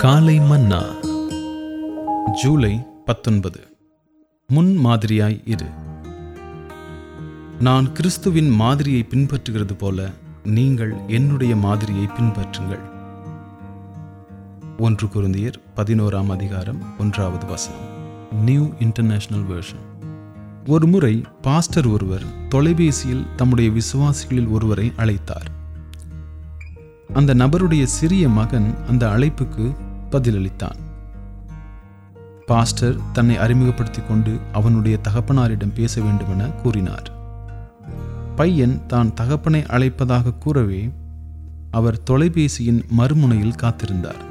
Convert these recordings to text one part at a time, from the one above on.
காலை மன்னா. ஜூலை பத்தொன்பது. முன் மாதிரியாய் இரு. நான் கிறிஸ்துவின் மாதிரியை பின்பற்றுகிறது போல நீங்கள் என்னுடைய மாதிரியை பின்பற்றுங்கள். ஒன்று குருந்தியர் பதினோராம் அதிகாரம் ஒன்றாவது வசனம். நியூ இன்டர்நேஷனல் வேர்ஷன் ஒரு முறை பாஸ்டர் ஒருவர் தொலைபேசியில் தம்முடைய விசுவாசிகளில் ஒருவரை அழைத்தார். அந்த நபருடைய சிறிய மகன் அந்த அழைப்புக்கு பதிலளித்தான். பாஸ்டர் தன்னை அறிமுகப்படுத்திக் கொண்டு அவனுடைய தகப்பனாரிடம் பேச வேண்டுமென கூறினார். பையன் தான் தகப்பனை அழைப்பதாக கூறவே அவர் தொலைபேசியின் மறுமுனையில் காத்திருந்தார்.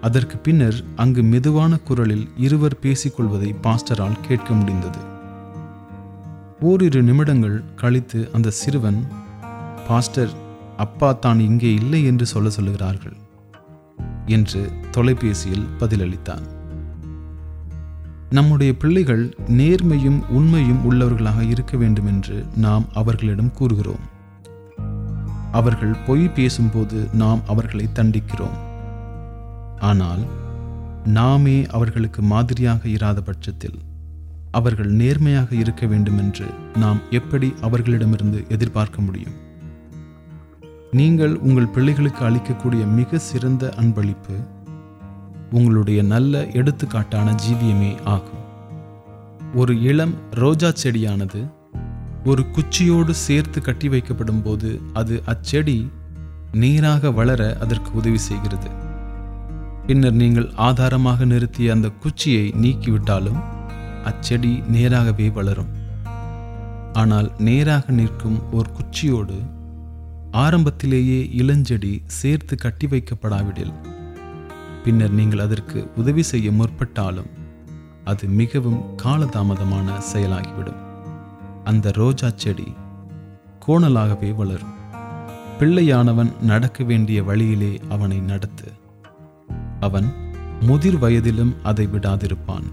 அதற்கு பின்னர் அங்கு மெதுவான குரலில் இருவர் பேசிக்கொள்வதை பாஸ்டரால் கேட்க முடிந்தது. ஓரிரு நிமிடங்கள் கழித்து அந்த சிறுவன் பாஸ்டர் அப்பா தான் இங்கே இல்லை என்று சொல்ல சொல்லுகிறார்கள். என்று தொலைபேசியில் பதிலளித்தான். நம்முடைய பிள்ளைகள் நேர்மையும் உண்மையும் உள்ளவர்களாக இருக்க வேண்டும் என்று நாம் அவர்களிடம் கூறுகிறோம். அவர்கள் பொய் பேசும்போது நாம் அவர்களை தண்டிக்கிறோம். ஆனால் நாமே அவர்களுக்கு மாதிரியாக இராத பட்சத்தில் அவர்கள் நேர்மையாக இருக்க வேண்டும் என்று நாம் எப்படி அவர்களிடமிருந்து எதிர்பார்க்க முடியும்? நீங்கள் உங்கள் பிள்ளைகளுக்கு அளிக்கக்கூடிய மிக சிறந்த அன்பளிப்பு உங்களுடைய நல்ல எடுத்துக்காட்டான ஜீவியமே ஆகும். ஒரு இளம் ரோஜா செடியானது ஒரு குச்சியோடு சேர்த்து கட்டி வைக்கப்படும் போது அது அச்செடி நீராக வளர அதற்கு உதவி செய்கிறது. பின்னர் நீங்கள் ஆதாரமாக நிறுத்திய அந்த குச்சியை நீக்கிவிட்டாலும் அச்செடி நேராகவே வளரும். ஆனால் நேராக நிற்கும் ஒரு குச்சியோடு ஆரம்பத்திலேயே இளஞ்செடி சேர்த்து கட்டி வைக்கப்படாவிடில். பின்னர் நீங்கள் அதற்கு உதவி செய்ய முற்பட்டாலும் அது மிகவும் காலதாமதமான செயலாகிவிடும். அந்த ரோஜா செடி கோணலாகவே வளரும். பிள்ளையானவன் நடக்க வேண்டிய வழியிலே அவனை நடத்து. அவன் முதிர் வயதிலும் அதை விடாதிருப்பான்.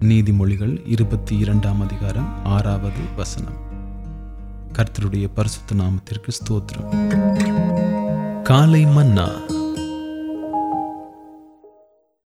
நீதிமொழிகள் இருபத்தி இரண்டாம் அதிகாரம் ஆறாவது வசனம். கர்த்தருடைய பரிசுத்த நாமத்திற்கு ஸ்தோத்திரம். காலை மன்னா.